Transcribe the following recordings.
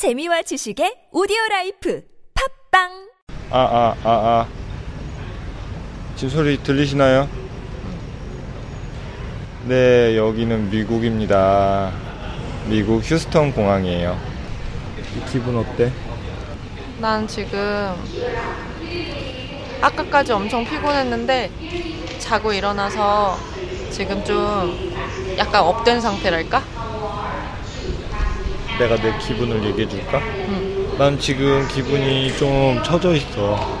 재미와 지식의 오디오 라이프 팟빵 아, 아, 아, 아. 지금 소리 들리시나요? 네, 여기는 미국입니다. 미국 휴스턴 공항이에요. 이 기분 어때? 난 지금 아까까지 엄청 피곤했는데 자고 일어나서 지금 좀 약간 업된 상태랄까? 내가 내 기분을 얘기해 줄까? 응. 난 지금 기분이 좀 처져 있어.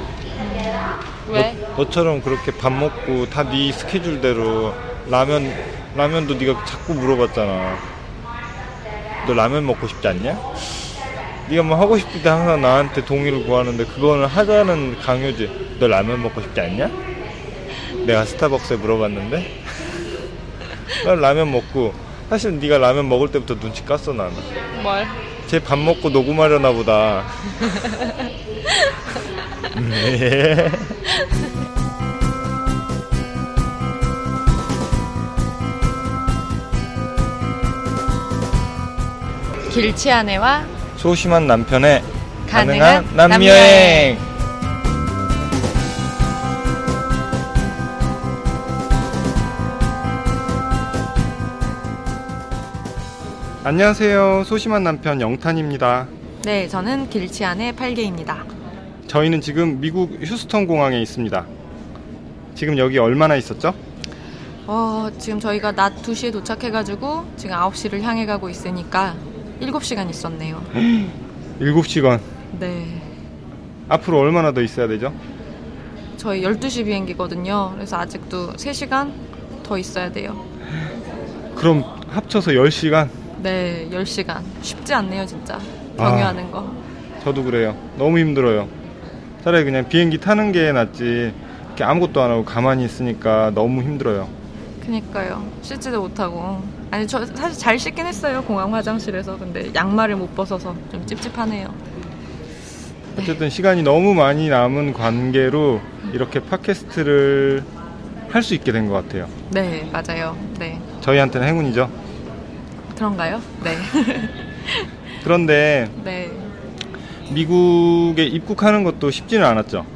왜? 너, 너처럼 그렇게 밥 먹고 다 네 스케줄대로 라면 라면도 네가 자꾸 물어봤잖아. 너 라면 먹고 싶지 않냐? 네가 뭐 하고 싶을 때 항상 나한테 동의를 구하는데 그거는 하자는 강요지. 너 라면 먹고 싶지 않냐? 내가 스타벅스에 물어봤는데 난 라면 먹고 사실 네가 라면 먹을 때부터 눈치 깠어 나는. 뭘? 쟤 밥 먹고 녹음하려나 보다. 네. 길치 아내와 소심한 남편의 가능한 가능한 남여행. 안녕하세요. 소심한 남편 영탄입니다. 네, 저는 길치 아내 팔개입니다. 저희는 지금 미국 휴스턴 공항에 있습니다. 지금 여기 얼마나 있었죠? 어, 지금 저희가 낮 2시에 도착해가지고 지금 9시를 향해 가고 있으니까 7시간 있었네요. 7시간. 네. 앞으로 얼마나 더 있어야 되죠? 저희 12시 비행기거든요. 그래서 아직도 3시간 더 있어야 돼요. 그럼 합쳐서 10시간? 네, 10시간. 쉽지 않네요, 진짜. 아. 경유하는 거. 저도 그래요. 너무 힘들어요. 차라리 그냥 비행기 타는 게 낫지. 이렇게 아무것도 안 하고 가만히 있으니까 너무 힘들어요. 그니까요. 씻지도 못하고. 아니, 저 사실 잘 씻긴 했어요, 공항 화장실에서. 근데 양말을 못 벗어서 좀 찝찝하네요. 어쨌든 시간이 너무 많이 남은 관계로 이렇게 팟캐스트를 할 수 있게 된 것 같아요. 네, 맞아요. 네. 저희한테는 행운이죠. 그런가요? 네. 그런데 네. 미국에 입국하는 것도 쉽지는 않았죠.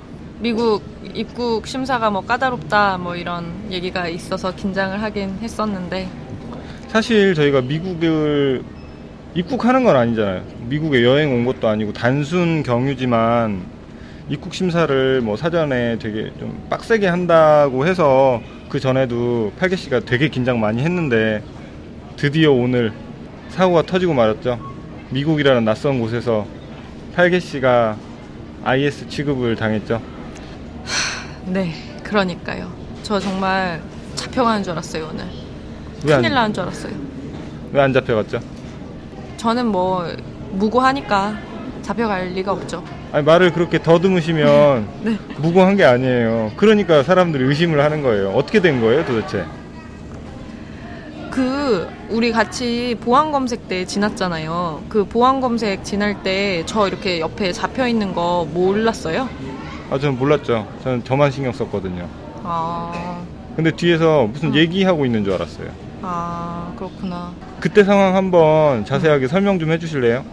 미국 입국 심사가 뭐 까다롭다 뭐 이런 얘기가 있어서 긴장을 하긴 했었는데 사실 저희가 미국을 입국하는 건 아니잖아요. 미국에 여행 온 것도 아니고 단순 경유지만 입국 심사를 뭐 사전에 되게 좀 빡세게 한다고 해서 그 전에도 팔개 씨가 되게 긴장 많이 했는데 드디어 오늘 사고가 터지고 말았죠. 미국이라는 낯선 곳에서 팔개 씨가 IS 취급을 당했죠. 네 그러니까요 저 정말 잡혀가는 줄 알았어요 오늘 왜 안, 큰일 나는 줄 알았어요 왜 안 잡혀갔죠? 저는 뭐 무고하니까 잡혀갈 리가 없죠 아니 말을 그렇게 더듬으시면 네. 무고한 게 아니에요. 그러니까 사람들이 의심을 하는 거예요. 어떻게 된 거예요, 도대체? 그 우리 같이 보안 검색 때 지났잖아요 그 보안 검색 지날 때 저 이렇게 옆에 잡혀 있는 거 몰랐어요? 아, 저는 몰랐죠. 저는 저만 신경 썼거든요. 아, 근데 뒤에서 무슨 얘기하고 있는 줄 알았어요. 아 그렇구나 그때 상황 한번 자세하게 설명 좀 해주실래요?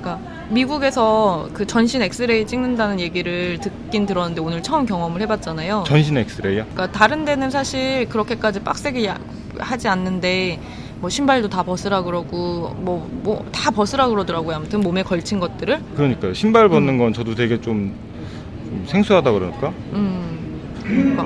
그러니까 미국에서 그 전신 엑스레이 찍는다는 얘기를 듣긴 들었는데 오늘 처음 경험을 해봤잖아요. 전신 엑스레이요? 그러니까 다른 데는 사실 그렇게까지 빡세게 야- 하지 않는데 뭐 신발도 다 벗으라 그러고 뭐 뭐 다 벗으라 그러더라고요. 아무튼 몸에 걸친 것들을. 그러니까요. 신발 벗는 건 저도 되게 좀, 좀 생소하다 그럴까? 음.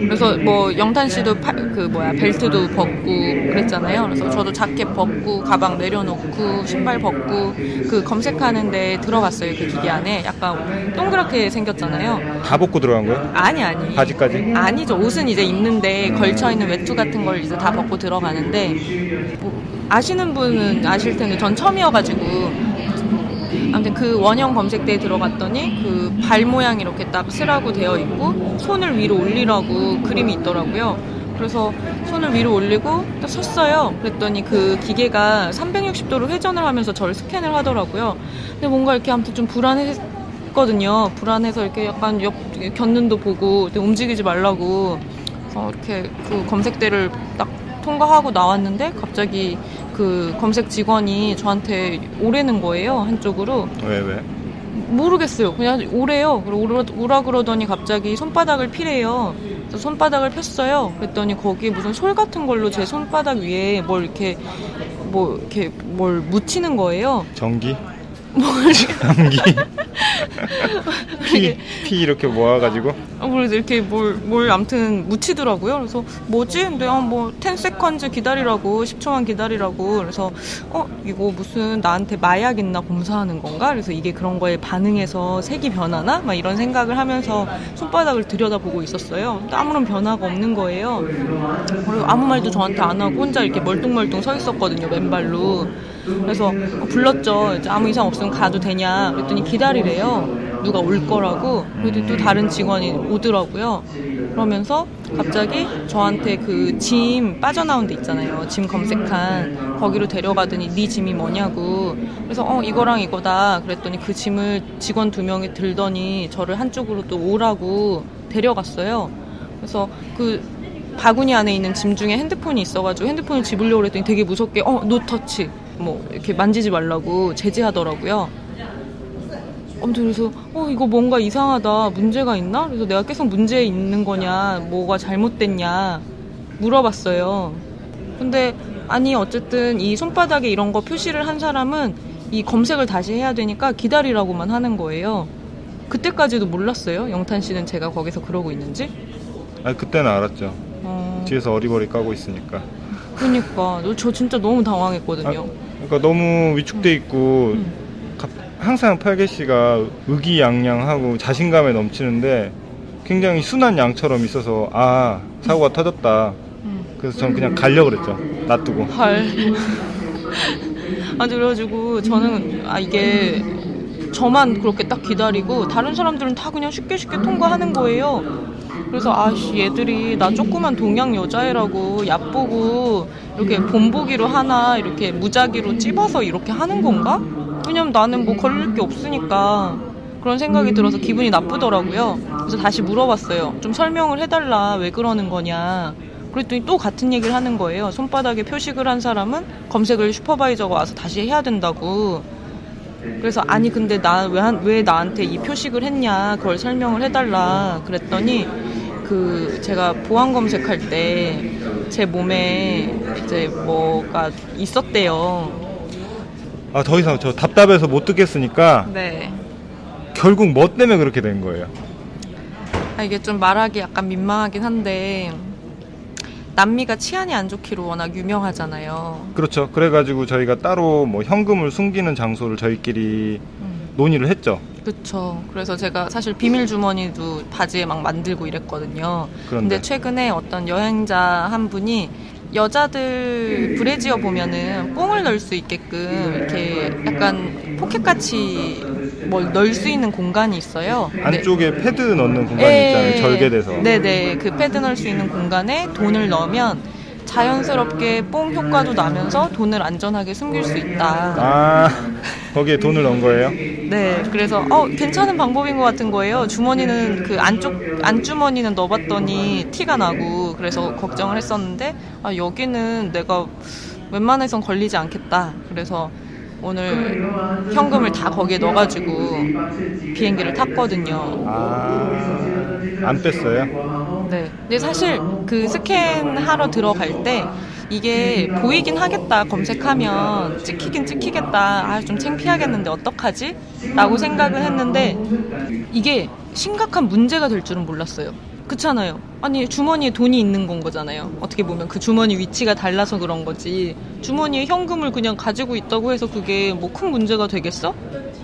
그래서 뭐 영탄 씨도 팔- 그 뭐야 벨트도 벗고 그랬잖아요. 그래서 저도 자켓 벗고 가방 내려놓고 신발 벗고 그 검색하는데 들어갔어요. 그 기계 안에 약간 동그랗게 생겼잖아요. 다 벗고 들어간 거예요? 아니 아니. 바지까지? 아니죠. 옷은 이제 입는데 걸쳐 있는 외투 같은 걸 이제 다 벗고 들어가는데 뭐 아시는 분은 아실 텐데 전 처음이어가지고 아무튼 그 원형 검색대에 들어갔더니 그 발 모양이 이렇게 딱 쓰라고 되어 있고 손을 위로 올리라고 그림이 있더라고요. 그래서 손을 위로 올리고 딱 섰어요. 그랬더니 그 기계가 360도로 회전을 하면서 저를 스캔을 하더라고요. 근데 뭔가 이렇게 아무튼 좀 불안했거든요. 불안해서 이렇게 약간 옆 곁눈도 보고 움직이지 말라고 그래서 이렇게 그 검색대를 딱 통과하고 나왔는데 갑자기 그그 검색 직원이 저한테 오래는 거예요 한쪽으로. 왜 왜? 모르겠어요. 그냥 오래요. 그리고 오라, 오라 그러더니 갑자기 손바닥을 피래요. 손바닥을 폈어요. 그랬더니 거기에 무슨 솔 같은 걸로 제 손바닥 위에 뭘 이렇게 뭐 이렇게 뭘 묻히는 거예요. 전기? 뭘 감기? 피, 피 이렇게 모아가지고 어, 그래서 이렇게 뭘, 뭘 아무튼 묻히더라고요. 그래서 뭐지? 근데 아, 뭐, 10세컨즈 기다리라고, 10초만 기다리라고. 그래서, 어, 이거 무슨 나한테 마약 있나 검사하는 건가? 그래서 이게 그런 거에 반응해서 색이 변하나? 막 이런 생각을 하면서 손바닥을 들여다보고 있었어요. 근데 아무런 변화가 없는 거예요. 그리고 아무 말도 저한테 안 하고 혼자 이렇게 멀뚱멀뚱 서 있었거든요, 맨발로. 그래서 어, 불렀죠. 아무 이상 없으면 가도 되냐? 그랬더니 기다리래요. 누가 올 거라고. 그래도 또 다른 직원이 오더라고요. 그러면서 갑자기 저한테 그 짐 빠져나온 데 있잖아요. 짐 검색한 거기로 데려가더니 네 짐이 뭐냐고. 그래서 어 이거랑 이거다. 그랬더니 그 짐을 직원 두 명이 들더니 저를 한쪽으로 또 오라고 데려갔어요. 그래서 그 바구니 안에 있는 짐 중에 핸드폰이 있어가지고 핸드폰을 집으려고 그랬더니 되게 무섭게 어 노터치 뭐 이렇게 만지지 말라고 제지하더라고요. 아무튼 그래서 어 이거 뭔가 이상하다 문제가 있나? 그래서 내가 계속 문제 있는 거냐 뭐가 잘못됐냐 물어봤어요. 근데 아니 어쨌든 이 손바닥에 이런 거 표시를 한 사람은 이 검색을 다시 해야 되니까 기다리라고만 하는 거예요. 그때까지도 몰랐어요. 영탄 씨는 제가 거기서 그러고 있는지. 아 그때는 알았죠 어, 뒤에서 어리버리 까고 있으니까 그러니까 저 진짜 너무 당황했거든요. 그러니까 너무 위축돼 있고 음. 갑- 항상 팔개 씨가 의기양양하고 자신감에 넘치는데 굉장히 순한 양처럼 있어서 아 사고가 터졌다 음. 그래서 저는 그냥 가려 그랬죠 놔두고 헐. 아주 그래가지고 저는 아 이게 저만 그렇게 딱 기다리고 다른 사람들은 다 그냥 쉽게 쉽게 통과하는 거예요. 그래서 아씨 얘들이 나 조그만 동양 여자애라고 얕보고 이렇게 본보기로 하나 이렇게 무작위로 찝어서 이렇게 하는 건가? 왜냐면 나는 뭐 걸릴 게 없으니까 그런 생각이 들어서 기분이 나쁘더라고요. 그래서 다시 물어봤어요. 좀 설명을 해달라. 왜 그러는 거냐. 그랬더니 또 같은 얘기를 하는 거예요. 손바닥에 표식을 한 사람은 검색을 슈퍼바이저가 와서 다시 해야 된다고. 그래서 아니 근데 나 왜 왜 나한테 이 표식을 했냐 그걸 설명을 해달라 그랬더니 그 제가 보안 검색할 때 제 몸에 이제 뭐가 있었대요. 아 더 이상 저 답답해서 못 듣겠으니까 네. 결국 뭐 때문에 그렇게 된 거예요 아, 이게 좀 말하기 약간 민망하긴 한데 남미가 치안이 안 좋기로 워낙 유명하잖아요. 그렇죠 그래가지고 저희가 따로 뭐 현금을 숨기는 장소를 저희끼리 음. 논의를 했죠 그쵸. 그래서 제가 사실 비밀 주머니도 바지에 막 만들고 이랬거든요. 그런데 근데 최근에 어떤 여행자 한 분이 여자들 브래지어 보면은 뽕을 넣을 수 있게끔 이렇게 약간 포켓같이 뭘 넣을 수 있는 공간이 있어요. 안쪽에 패드 넣는 공간이 예. 있잖아요 절개돼서 네네. 그 패드 넣을 수 있는 공간에 돈을 넣으면 자연스럽게 뽕 효과도 나면서 돈을 안전하게 숨길 수 있다. 아 거기에 돈을 넣은 거예요? 네, 그래서 어 괜찮은 방법인 것 같은 거예요. 주머니는 그 안쪽 안주머니는 넣어봤더니 티가 나고 그래서 걱정을 했었는데 아 여기는 내가 웬만해선 걸리지 않겠다. 그래서 오늘 현금을 다 거기에 넣어가지고 비행기를 탔거든요. 아 안 뺐어요? 네. 근데 사실 그 스캔하러 들어갈 때 이게 보이긴 하겠다 검색하면 찍히긴 찍히겠다 아 좀 창피하겠는데 어떡하지? 라고 생각을 했는데 이게 심각한 문제가 될 줄은 몰랐어요 그렇잖아요 아니 주머니에 돈이 있는 건 거잖아요 어떻게 보면 그 주머니 위치가 달라서 그런 거지 주머니에 현금을 그냥 가지고 있다고 해서 그게 뭐 큰 문제가 되겠어?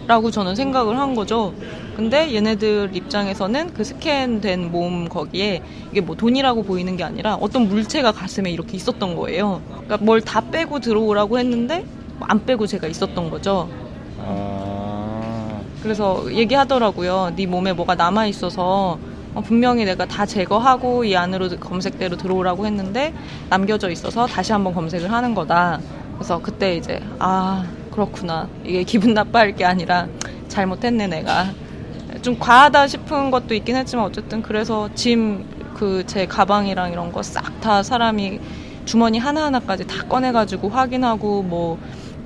라고 저는 생각을 한 거죠. 근데 얘네들 입장에서는 그 스캔된 몸 거기에 이게 뭐 돈이라고 보이는 게 아니라 어떤 물체가 가슴에 이렇게 있었던 거예요. 그러니까 뭘 다 빼고 들어오라고 했는데 안 빼고 제가 있었던 거죠. 아 그래서 얘기하더라고요. 네 몸에 뭐가 남아 있어서 어, 분명히 내가 다 제거하고 이 안으로 검색대로 들어오라고 했는데 남겨져 있어서 다시 한번 검색을 하는 거다. 그래서 그때 이제 아 그렇구나 이게 기분 나빠할 게 아니라 잘못했네 내가 좀 과하다 싶은 것도 있긴 했지만 어쨌든 그래서 짐 그 제 가방이랑 이런 거 싹 다 사람이 주머니 하나하나까지 다 꺼내가지고 확인하고 뭐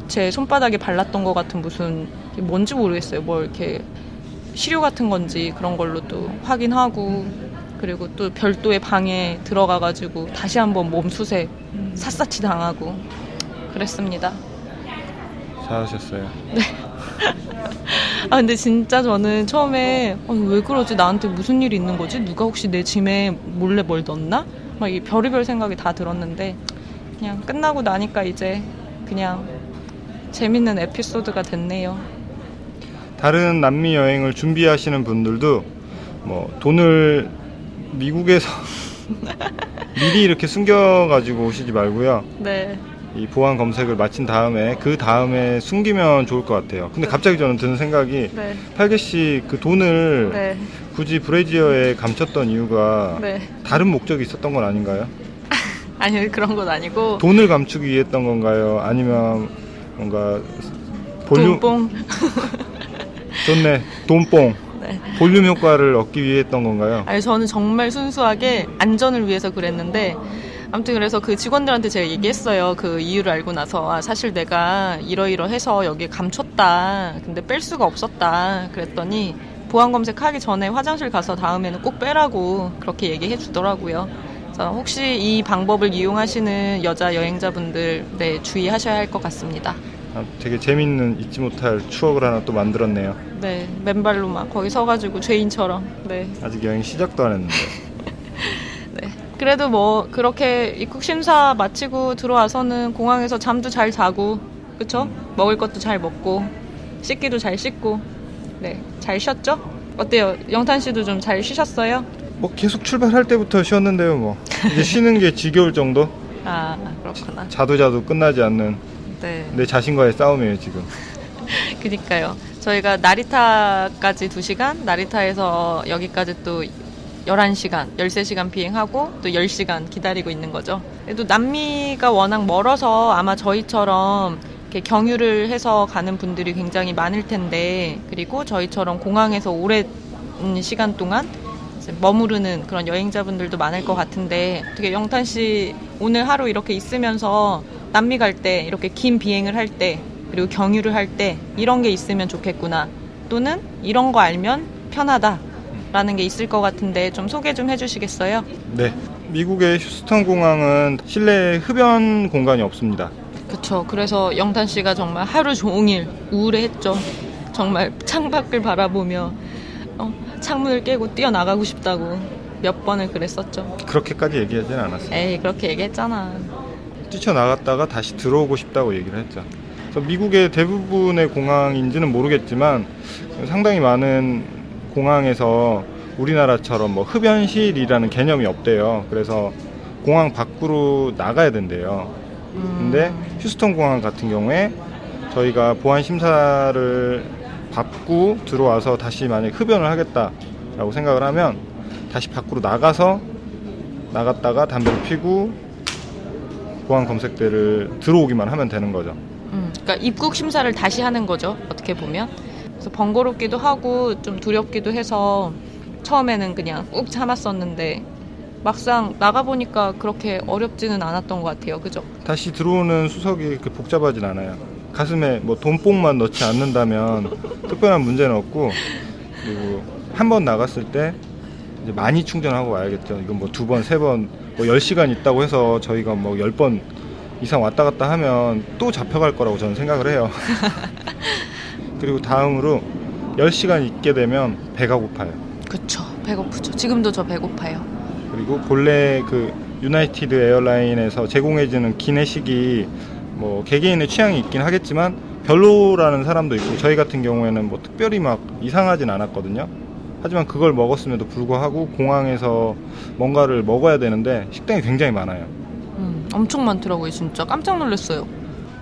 제 손바닥에 발랐던 것 같은 무슨 뭔지 모르겠어요. 뭐 이렇게 시료 같은 건지 그런 걸로 또 확인하고 그리고 또 별도의 방에 들어가가지고 다시 한번 몸수색 샅샅이 당하고 그랬습니다. 잘하셨어요. 아 근데 진짜 저는 처음에 어, 왜 그러지? 나한테 무슨 일이 있는 거지? 누가 혹시 내 짐에 몰래 뭘 넣었나? 막 이 별의별 생각이 다 들었는데 그냥 끝나고 나니까 이제 그냥 재밌는 에피소드가 됐네요. 다른 남미 여행을 준비하시는 분들도 뭐 돈을 미국에서 미리 이렇게 숨겨가지고 오시지 말고요. 네 이 보안 검색을 마친 다음에 그 다음에 숨기면 좋을 것 같아요. 근데 갑자기 저는 드는 생각이 네, 팔개 씨그 돈을 네, 굳이 브레지어에 감췄던 이유가 네. 다른 목적이 있었던 건 아닌가요? 아니 그런 건 아니고 돈을 감추기 위해 했던 건가요? 아니면 뭔가 볼륨 돈뽕 좋네 돈뽕 네. 볼륨 효과를 얻기 위해 했던 건가요? 아니 저는 정말 순수하게 안전을 위해서 그랬는데 아무튼 그래서 그 직원들한테 제가 얘기했어요. 그 이유를 알고 나서 아, 사실 내가 이러이러해서 여기 감췄다. 근데 뺄 수가 없었다. 그랬더니 보안 검색하기 전에 화장실 가서 다음에는 꼭 빼라고 그렇게 얘기해 주더라고요. 혹시 이 방법을 이용하시는 여자 여행자분들 네, 주의하셔야 할 것 같습니다. 아, 되게 재밌는 잊지 못할 추억을 하나 또 만들었네요. 네, 맨발로 막 거기 서가지고 죄인처럼. 네. 아직 여행 시작도 안 했는데. 네. 그래도 뭐 그렇게 입국 심사 마치고 들어와서는 공항에서 잠도 잘 자고 그쵸? 먹을 것도 잘 먹고 씻기도 잘 씻고 네. 잘 쉬었죠? 어때요? 영탄 씨도 좀 잘 쉬셨어요? 뭐 계속 출발할 때부터 쉬었는데요, 뭐. 이제 쉬는 게 지겨울 정도? 아 그렇구나. 자도 자도 끝나지 않는 네. 내 자신과의 싸움이에요, 지금. 그니까요. 저희가 나리타까지 2시간, 나리타에서 여기까지 또 11시간, 13시간 비행하고 또 10시간 기다리고 있는 거죠. 그래도 남미가 워낙 멀어서 아마 저희처럼 이렇게 경유를 해서 가는 분들이 굉장히 많을 텐데, 그리고 저희처럼 공항에서 오랜 시간 동안 머무르는 그런 여행자분들도 많을 것 같은데, 어떻게 영탄 씨 오늘 하루 이렇게 있으면서 남미 갈 때, 이렇게 긴 비행을 할 때, 그리고 경유를 할 때 이런 게 있으면 좋겠구나. 또는 이런 거 알면 편하다. 라는 게 있을 것 같은데 좀 소개 좀 해주시겠어요? 네. 미국의 휴스턴 공항은 실내 흡연 공간이 없습니다. 그쵸. 그래서 영탄 씨가 정말 하루 종일 우울해했죠. 정말 창밖을 바라보며 어, 창문을 깨고 뛰어나가고 싶다고 몇 번을 그랬었죠. 그렇게까지 얘기하진 않았어요. 에이 그렇게 얘기했잖아. 뛰쳐나갔다가 다시 들어오고 싶다고 얘기를 했죠. 미국의 대부분의 공항인지는 모르겠지만 상당히 많은 공항에서 우리나라처럼 뭐 흡연실이라는 개념이 없대요. 그래서 공항 밖으로 나가야 된대요. 근데 휴스턴 공항 같은 경우에 저희가 보안 심사를 받고 들어와서 다시 만약 흡연을 하겠다라고 생각을 하면 다시 밖으로 나가서 나갔다가 담배를 피고 보안 검색대를 들어오기만 하면 되는 거죠. 음, 그러니까 입국 심사를 다시 하는 거죠. 어떻게 보면. 그래서 번거롭기도 하고 좀 두렵기도 해서 처음에는 그냥 꾹 참았었는데 막상 나가 보니까 그렇게 어렵지는 않았던 것 같아요. 그죠? 다시 들어오는 수석이 그렇게 복잡하진 않아요. 가슴에 뭐 돈봉만 넣지 않는다면 특별한 문제는 없고 그리고 한 번 나갔을 때 이제 많이 충전하고 와야겠죠. 이건 뭐 두 번, 세 번, 뭐 10시간 있다고 해서 저희가 뭐 10번 이상 왔다 갔다 하면 또 잡혀갈 거라고 저는 생각을 해요. 그리고 다음으로 10시간 있게 되면 배가 고파요. 그쵸. 배고프죠. 지금도 저 배고파요. 그리고 본래 그 유나이티드 에어라인에서 제공해주는 기내식이 뭐 개개인의 취향이 있긴 하겠지만 별로라는 사람도 있고 저희 같은 경우에는 뭐 특별히 막 이상하진 않았거든요. 하지만 그걸 먹었음에도 불구하고 공항에서 뭔가를 먹어야 되는데 식당이 굉장히 많아요. 음, 엄청 많더라고요. 진짜 깜짝 놀랐어요.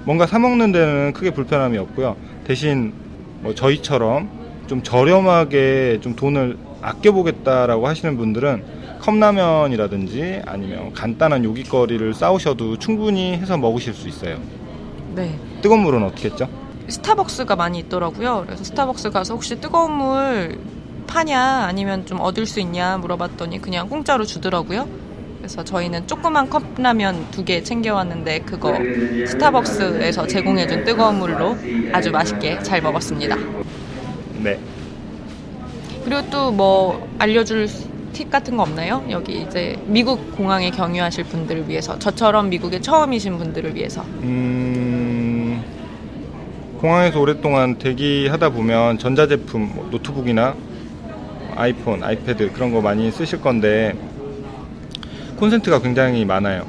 뭔가 사 먹는 데는 크게 불편함이 없고요. 대신 뭐 저희처럼 좀 저렴하게 좀 돈을 아껴보겠다라고 하시는 분들은 컵라면이라든지 아니면 간단한 요깃거리를 싸우셔도 충분히 해서 먹으실 수 있어요. 네. 뜨거운 물은 어떻게 했죠? 스타벅스가 많이 있더라고요. 그래서 스타벅스 가서 혹시 뜨거운 물 파냐 아니면 좀 얻을 수 있냐 물어봤더니 그냥 공짜로 주더라고요. 그래서 저희는 조그만 컵라면 두 개 챙겨왔는데 그거 스타벅스에서 제공해준 뜨거운 물로 아주 맛있게 잘 먹었습니다. 네. 그리고 또 뭐 알려줄 팁 같은 거 없나요? 여기 이제 미국 공항에 경유하실 분들을 위해서 저처럼 미국에 처음이신 분들을 위해서 음, 공항에서 오랫동안 대기하다 보면 전자제품, 뭐 노트북이나 아이폰, 아이패드 그런 거 많이 쓰실 건데 콘센트가 굉장히 많아요.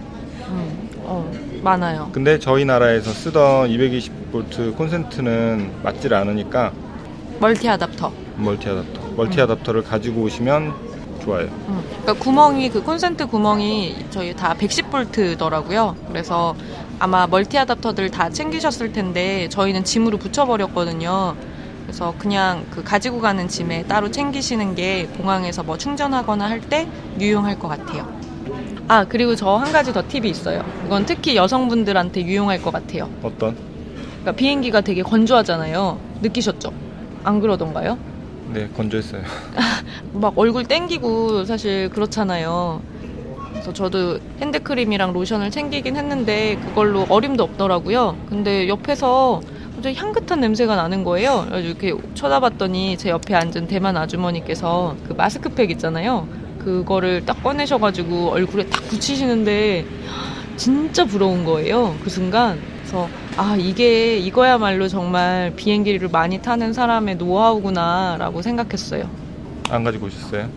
음, 어, 많아요. 근데 저희 나라에서 쓰던 220V 콘센트는 맞질 않으니까 multi adapter. multi adapter, multi adapter를 가지고 오시면 좋아요. 음, 그러니까 구멍이 그 콘센트 구멍이 죄다 110V더라고요. 그래서 아마 multi adapter들 다 챙기셨을 텐데 저희는 짐으로 부쳐버렸거든요. 그래서 그냥 그 가지고 가는 짐에 따로 챙기시는 게 공항에서 뭐 충전하거나 할 때 유용할 것 같아요. 아 그리고 저 한 가지 더 팁이 있어요. 이건 특히 여성분들한테 유용할 것 같아요. 어떤? 그러니까 비행기가 되게 건조하잖아요. 느끼셨죠? 안 그러던가요? 네, 건조했어요. 막 얼굴 땡기고 사실 그렇잖아요. 그래서 저도 핸드크림이랑 로션을 챙기긴 했는데 그걸로 어림도 없더라고요. 근데 옆에서 갑자기 향긋한 냄새가 나는 거예요. 그래서 이렇게 쳐다봤더니 제 옆에 앉은 대만 아주머니께서 그 마스크팩 있잖아요. 그거를 딱 꺼내셔가지고 얼굴에 딱 붙이시는데 진짜 부러운 거예요. 그 순간. 그래서 아 이게 이거야말로 정말 비행기를 많이 타는 사람의 노하우구나라고 생각했어요. 안 가지고 오셨어요?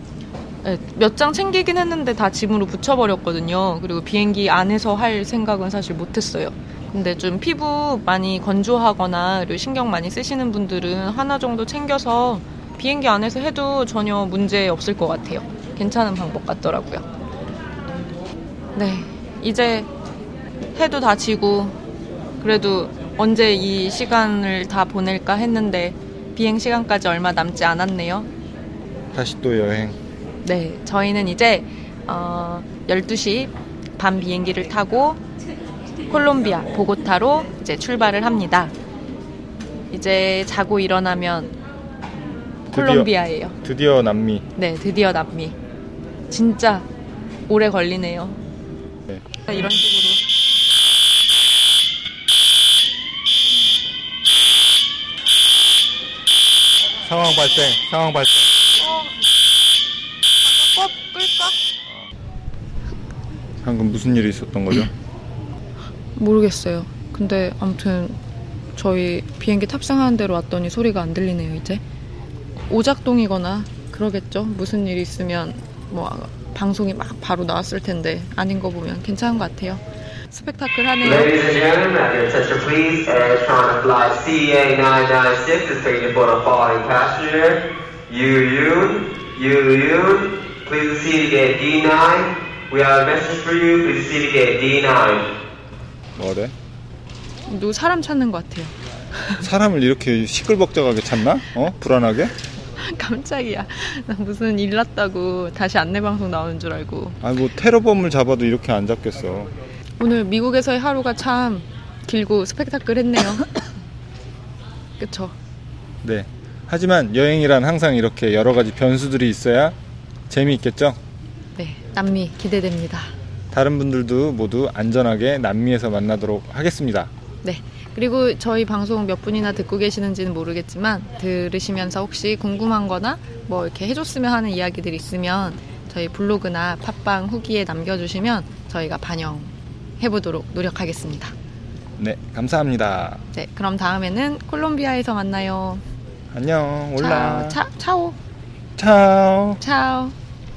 네, 몇 장 챙기긴 했는데 다 짐으로 붙여버렸거든요. 그리고 비행기 안에서 할 생각은 사실 못했어요. 근데 좀 피부 많이 건조하거나 그리고 신경 많이 쓰시는 분들은 하나 정도 챙겨서 비행기 안에서 해도 전혀 문제 없을 것 같아요. 괜찮은 방법 같더라고요. 네, 이제 해도 다 지고 그래도 언제 이 시간을 다 보낼까 했는데 비행 시간까지 얼마 남지 않았네요. 다시 또 여행. 네, 저희는 이제 어, 12시 반 비행기를 타고 콜롬비아 보고타로 이제 출발을 합니다. 이제 자고 일어나면 콜롬비아예요. 드디어 남미. 네, 드디어 남미. 진짜 오래 걸리네요. 네. 이런 식으로. 상황 발생, 상황 발생. 어, 잠깐 끌까? 방금 무슨 일이 있었던 거죠? 모르겠어요. 근데 아무튼 저희 비행기 탑승하는 대로 왔더니 소리가 안 들리네요, 이제. 오작동이거나 그러겠죠. 무슨 일이 있으면 뭐 방송이 막 바로 나왔을 텐데 아닌 거 보면 괜찮은 것 같아요. 스펙타클 하네요. Ladies and gentlemen, at your attention please, Air China Flight CA996 is taking aboard a following passenger. Yu Yun, Yu Yun, please proceed to gate D9. We have a message for you, please proceed to gate D9. 뭐래? 누 사람 찾는 것 같아요. 사람을 이렇게 시끌벅적하게 찾나? 어? 불안하게? 깜짝이야. 나 무슨 일 났다고 다시 안내 방송 나오는 줄 알고. 아니 뭐 테러범을 잡아도 이렇게 안 잡겠어. 오늘 미국에서의 하루가 참 길고 스펙타클했네요. 그쵸? 네. 하지만 여행이란 항상 이렇게 여러 가지 변수들이 있어야 재미있겠죠? 네, 남미 기대됩니다. 다른 분들도 모두 안전하게 남미에서 만나도록 하겠습니다. 네. 그리고 저희 방송 몇 분이나 듣고 계시는지는 모르겠지만 들으시면서 혹시 궁금한 거나 뭐 이렇게 해줬으면 하는 이야기들 있으면 저희 블로그나 팟빵 후기에 남겨주시면 저희가 반영해보도록 노력하겠습니다. 네, 감사합니다. 네, 그럼 다음에는 콜롬비아에서 만나요. 안녕, 올라. 차, 차, 차오. 차오. 차오.